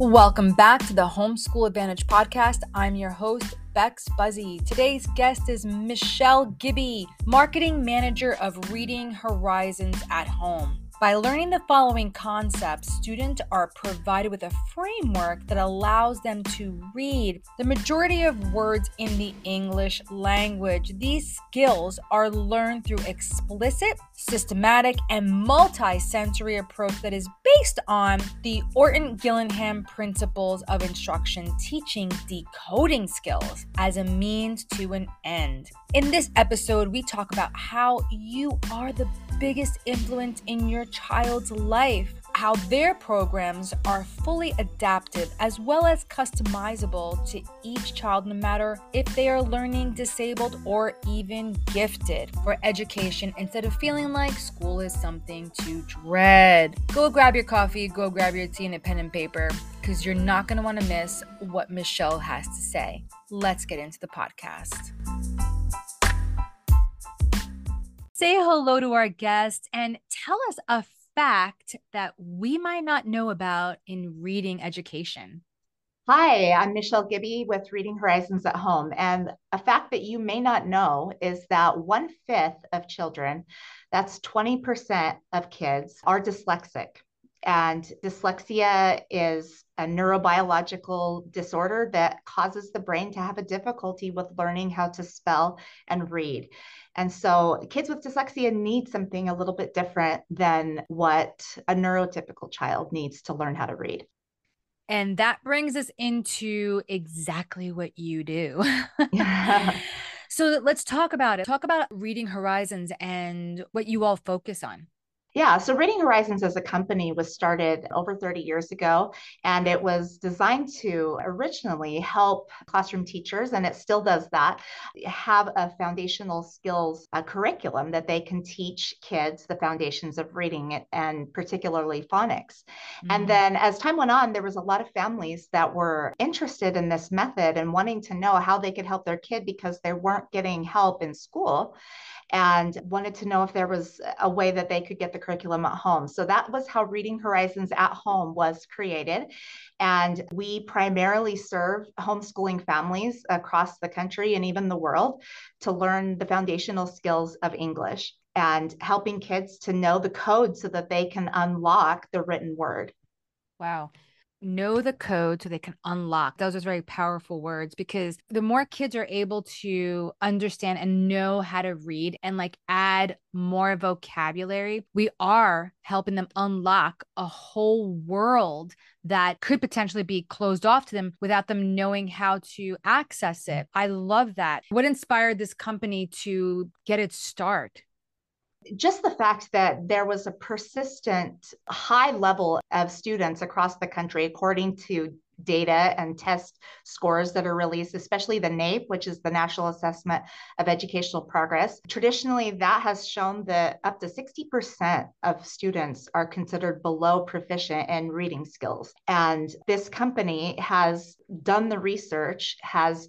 Welcome back to the Homeschool Advantage podcast. I'm your host, Bex Buzzy. Today's guest is Michelle Gibby, Marketing Manager of Reading Horizons at Home. By learning the following concepts, students are provided with a framework that allows them to read the majority of words in the English language. These skills are learned through explicit, systematic, and multi-sensory approach that is based on the Orton Gillingham principles of instruction, teaching decoding skills as a means to an end. In this episode, we talk about how you are the biggest influence in your child's life, how their programs are fully adaptive as well as customizable to each child, no matter if they are learning disabled or even gifted for education instead of feeling like school is something to dread. Go grab your coffee, go grab your tea and a pen and paper because you're not going to want to miss what Michelle has to say. Let's get into the podcast. Say hello to our guests and tell us a fact that we might not know about in reading education. Hi, I'm Michelle Gibby with Reading Horizons at Home. And a fact that you may not know is that one fifth of children, that's 20% of kids, are dyslexic. And dyslexia is a neurobiological disorder that causes the brain to have a difficulty with learning how to spell and read. And so kids with dyslexia need something a little bit different than what a neurotypical child needs to learn how to read. And that brings us into exactly what you do. so let's talk about it. Talk about Reading Horizons and what you all focus on. Yeah, so Reading Horizons as a company was started over 30 years ago, and it was designed to originally help classroom teachers, and it still does that, have a foundational skills a curriculum that they can teach kids the foundations of reading and particularly phonics. Mm-hmm. And then as time went on, there was a lot of families that were interested in this method and wanting to know how they could help their kid because they weren't getting help in school and wanted to know if there was a way that they could get the curriculum at home. So that was how Reading Horizons at Home was created. And we primarily serve homeschooling families across the country and even the world to learn the foundational skills of English and helping kids to know the code so that they can unlock the written word. Wow know the code so they can unlock. Those are very powerful words because the more kids are able to understand and know how to read and like add more vocabulary, we are helping them unlock a whole world that could potentially be closed off to them without them knowing how to access it. I love that. What inspired this company to get its start? Just the fact that there was a persistent high level of students across the country, according to data and test scores that are released, especially the NAEP, which is the National Assessment of Educational Progress. Traditionally, that has shown that up to 60% of students are considered below proficient in reading skills. And this company has done the research, has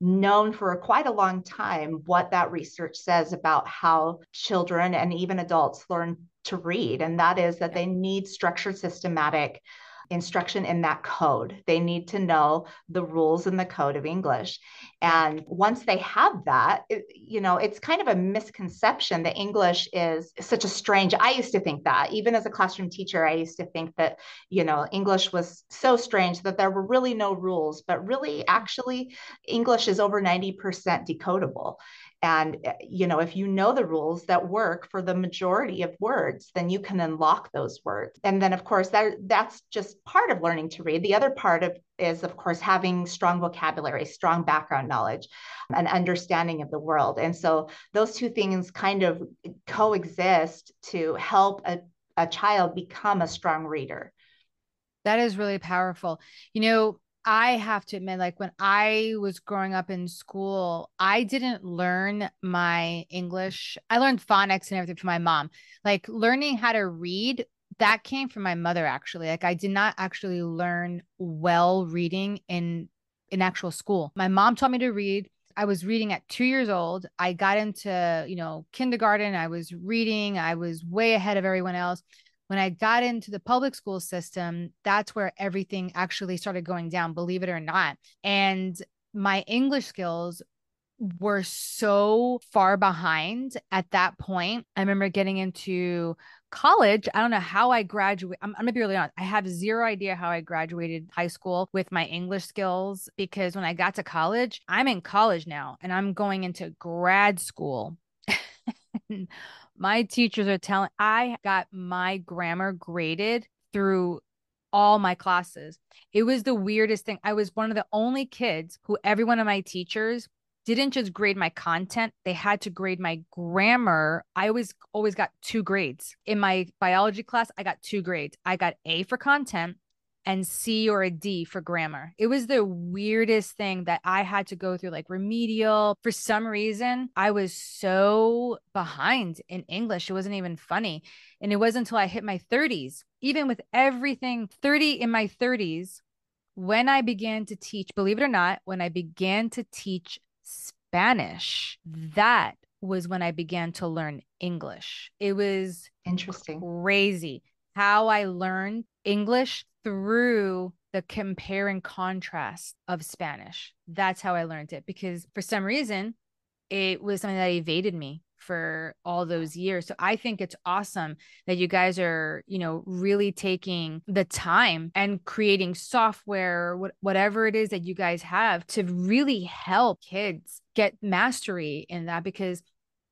known for quite a long time what that research says about how children and even adults learn to read. And that is that they need structured, systematic instruction in that code. They need to know the rules in the code of English. And once they have that, it, you know, it's kind of a misconception that English is such a strange. I used to think that even as a classroom teacher, I used to think that, you know, English was so strange that there were really no rules, but really actually English is over 90% decodable. And, eh, you know, if you know the rules that work for the majority of words, then you can unlock those words. And then, of course, that that's just part of learning to read. The other part of is, of course, having strong vocabulary, strong background knowledge, and understanding of the world. And so those two things kind of coexist to help a, a child become a strong reader. That is really powerful. You know, I have to admit, like when I was growing up in school, I didn't learn my English. I learned phonics and everything from my mom. Like learning how to read, that came from my mother actually. Like I did not actually learn well reading in in actual school. My mom taught me to read. I was reading at two years old. I got into, you know, kindergarten. I was reading. I was way ahead of everyone else. When I got into the public school system, that's where everything actually started going down, believe it or not. And my English skills were so far behind at that point. I remember getting into college. I don't know how I graduated. I'm, I'm, gonna be really honest. I have zero idea how I graduated high school with my English skills because when I got to college, I'm in college now and I'm going into grad school. My teachers are telling I got my grammar graded through all my classes. It was the weirdest thing. I was one of the only kids who every one of my teachers didn't just grade my content, they had to grade my grammar. I always always got two grades. In my biology class, I got two grades. I got A for content and C or a D for grammar. It was the weirdest thing that I had to go through, like remedial. For some reason, I was so behind in English. It wasn't even funny. And it wasn't until I hit my 30s, even with everything 30 in my 30s, when I began to teach, believe it or not, when I began to teach Spanish, that was when I began to learn English. It was interesting, crazy how I learned English through the compare and contrast of Spanish. That's how I learned it because for some reason it was something that evaded me for all those years. So I think it's awesome that you guys are, you know, really taking the time and creating software, whatever it is that you guys have to really help kids get mastery in that because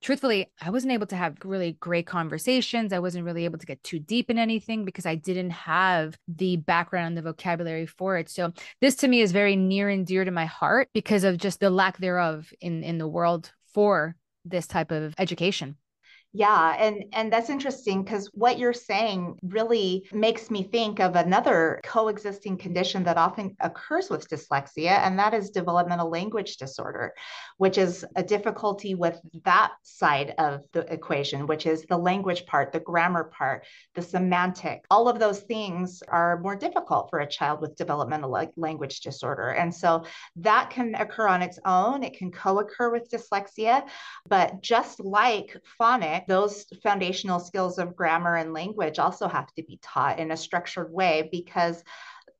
truthfully, I wasn't able to have really great conversations. I wasn't really able to get too deep in anything because I didn't have the background and the vocabulary for it. So this to me is very near and dear to my heart because of just the lack thereof in in the world for this type of education. Yeah, and and that's interesting because what you're saying really makes me think of another coexisting condition that often occurs with dyslexia, and that is developmental language disorder, which is a difficulty with that side of the equation, which is the language part, the grammar part, the semantic. All of those things are more difficult for a child with developmental language disorder, and so that can occur on its own. It can co-occur with dyslexia, but just like phonics those foundational skills of grammar and language also have to be taught in a structured way because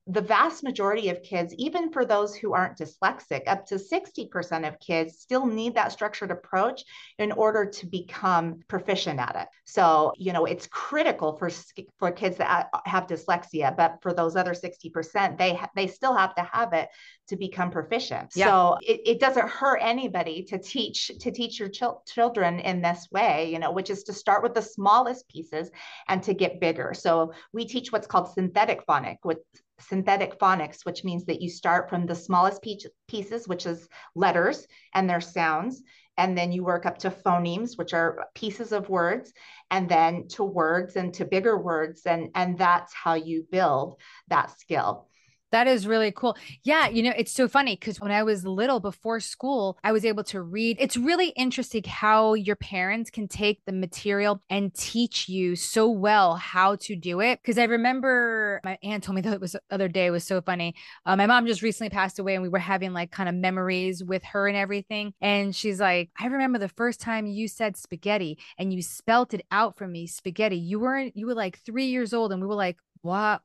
the vast majority of kids, even for those who aren't dyslexic, up to 60% of kids still need that structured approach in order to become proficient at it. So, you know, it's critical for for kids that have dyslexia, but for those other 60%, they they still have to have it to become proficient. Yeah. So, it, it doesn't hurt anybody to teach to teach your ch- children in this way, you know, which is to start with the smallest pieces and to get bigger. So, we teach what's called synthetic phonic, with synthetic phonics, which means that you start from the smallest pieces, which is letters and their sounds, and then you work up to phonemes, which are pieces of words, and then to words and to bigger words, and and that's how you build that skill. That is really cool. Yeah, you know, it's so funny because when I was little before school, I was able to read. It's really interesting how your parents can take the material and teach you so well how to do it. Because I remember my aunt told me that it was the other day, it was so funny. Uh, my mom just recently passed away and we were having like kind of memories with her and everything. And she's like, I remember the first time you said spaghetti and you spelt it out for me, spaghetti. You weren't, you were like three years old and we were like, what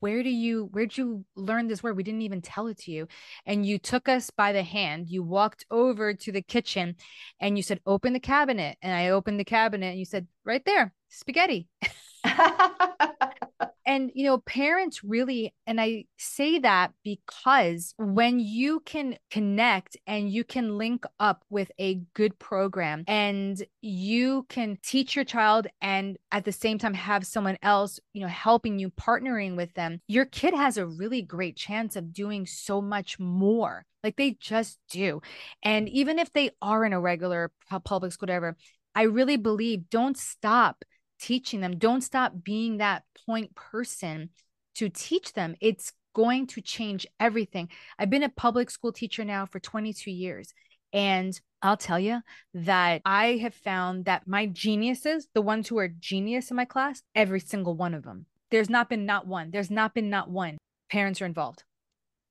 where do you where'd you learn this word? We didn't even tell it to you. And you took us by the hand. You walked over to the kitchen and you said open the cabinet. And i opened the cabinet and you said right there spaghetti and you know parents really and i say that because mm-hmm. when you can connect and you can link up with a good program and you can teach your child and at the same time have someone else you know helping you partnering with them your kid has a really great chance of doing so much more. Like they just do. And even if they are in a regular public school whatever I really believe don't stop teaching them. Don't stop being that point person to teach them. It's going to change everything. I've been a public school teacher now for 22 years. And I'll tell you that I have found that my geniuses, the ones who are genius in my class, every single one of them, there's not been not one. There's not been not one. Parents are involved.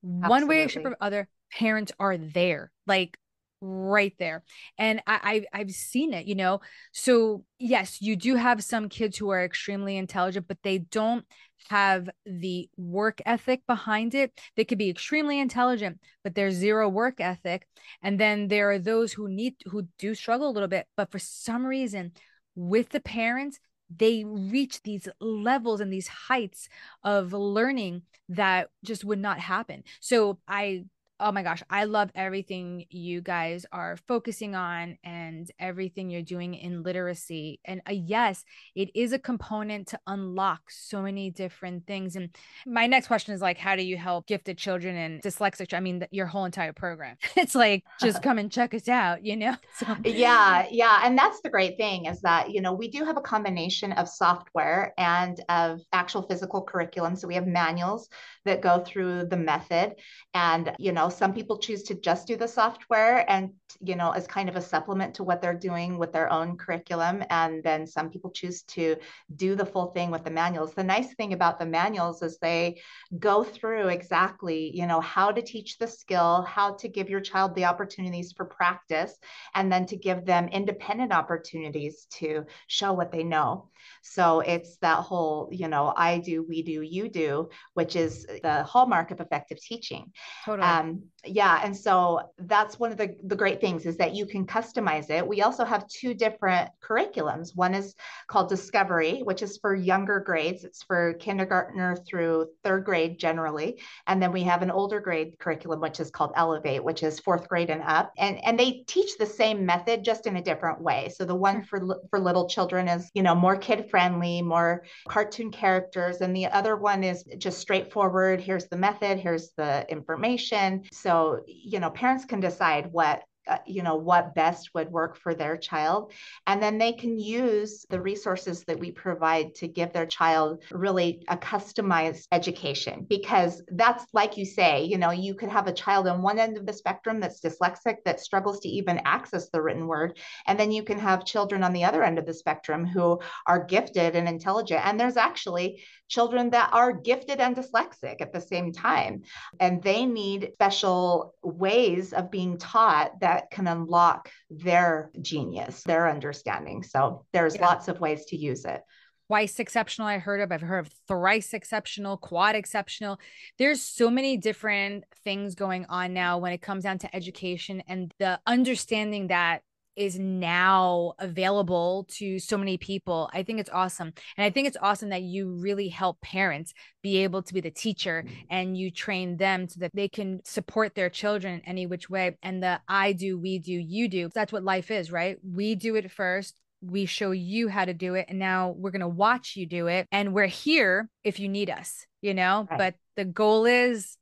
Absolutely. One way, shape, or other, parents are there. Like right there. And I, I i've seen it you know? So yes you do have some kids who are extremely intelligent but they don't have the work ethic behind it. They could be extremely intelligent but there's zero work ethic. And then there are those who need who do struggle a little bit but for some reason with the parents they reach these levels and these heights of learning that just would not happen. So i oh my gosh, I love everything you guys are focusing on and everything you're doing in literacy. And uh, yes, it is a component to unlock so many different things. And my next question is like, how do you help gifted children and dyslexic? I mean, your whole entire program. It's like, just come and check us out, you know? So. Yeah, yeah. And that's the great thing is that, you know, we do have a combination of software and of actual physical curriculum. So we have manuals that go through the method. And, you know, some people choose to just do the software and, you know, as kind of a supplement to what they're doing with their own curriculum. And then some people choose to do the full thing with the manuals. The nice thing about the manuals is they go through exactly, you know, how to teach the skill, how to give your child the opportunities for practice, and then to give them independent opportunities to show what they know. So it's that whole, you know, I do, we do, you do, which is the hallmark of effective teaching. Totally. Um, yeah. And so that's one of the, the great things is that you can customize it. We also have two different curriculums. One is called Discovery, which is for younger grades. It's for kindergartner through third grade generally. And then we have an older grade curriculum, which is called Elevate, which is fourth grade and up. And, and they teach the same method just in a different way. So the one hmm. for, for little children is, you know, more kid friendly, more cartoon characters. And the other one is just straightforward. Here's the method, here's the information. So, you know, parents can decide what Uh, you know what best would work for their child. And then they can use the resources that we provide to give their child really a customized education. Because that's like you say you know you could have a child on one end of the spectrum that's dyslexic that struggles to even access the written word. And then you can have children on the other end of the spectrum who are gifted and intelligent. And there's actually children that are gifted and dyslexic at the same time. And they need special ways of being taught that that can unlock their genius, their understanding. So there's yeah. lots of ways to use it twice exceptional I heard of. I've heard of thrice exceptional, quad exceptional. There's so many different things going on now when it comes down to education and the understanding that is now available to so many people. I think it's awesome. And I think it's awesome that you really help parents be able to be the teacher and you train them so that they can support their children in any which way. And the I do, we do, you do. That's what life is, right? We do it first. We show you how to do it. And now we're going to watch you do it. And we're here if you need us, you know? Right. But the goal is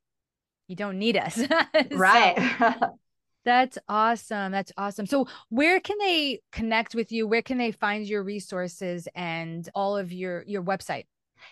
you don't need us. right. That's awesome. That's awesome. So, where can they connect with you? Where can they find your resources and all of your your website?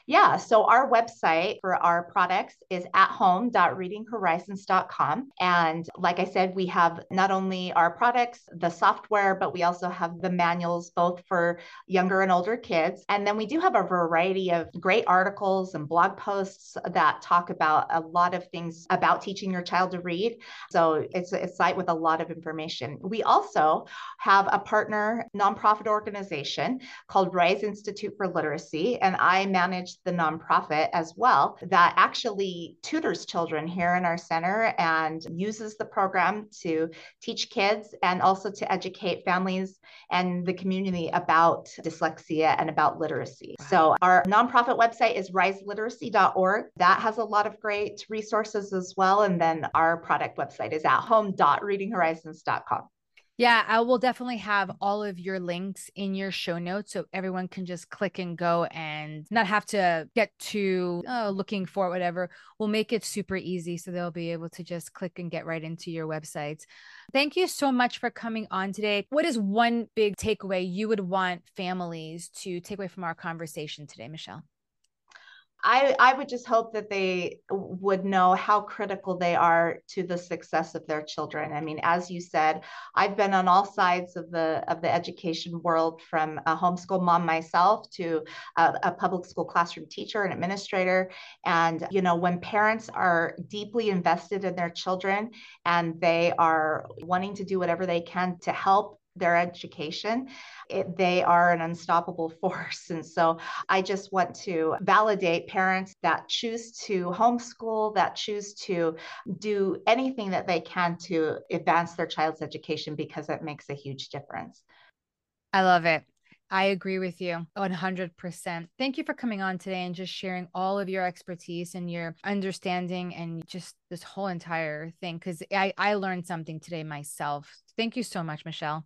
Yeah. So our website for our products is at home.readinghorizons.com. And like I said, we have not only our products, the software, but we also have the manuals both for younger and older kids. And then we do have a variety of great articles and blog posts that talk about a lot of things about teaching your child to read. So it's a site with a lot of information. We also have a partner nonprofit organization called Rise Institute for Literacy, and I manage the nonprofit as well that actually tutors children here in our center and uses the program to teach kids and also to educate families and the community about dyslexia and about literacy. Wow. So our nonprofit website is riseliteracy.org. That has a lot of great resources as well. And then our product website is at home.readinghorizons.com. Yeah, I will definitely have all of your links in your show notes so everyone can just click and go and not have to get to oh, uh, looking for whatever. We'll make it super easy so they'll be able to just click and get right into your websites. Thank you so much for coming on today. What is one big takeaway you would want families to take away from our conversation today, Michelle? I, I would just hope that they would know how critical they are to the success of their children. I mean, as you said, I've been on all sides of the of the education world, from a homeschool mom myself to a, a public school classroom teacher and administrator. And you know, when parents are deeply invested in their children and they are wanting to do whatever they can to help their education, it, they are an unstoppable force. And so I just want to validate parents that choose to homeschool, that choose to do anything that they can to advance their child's education because it makes a huge difference. I love it. I agree with you 100%. Thank you for coming on today and just sharing all of your expertise and your understanding and just this whole entire thing because I, I learned something today myself. Thank you so much, Michelle.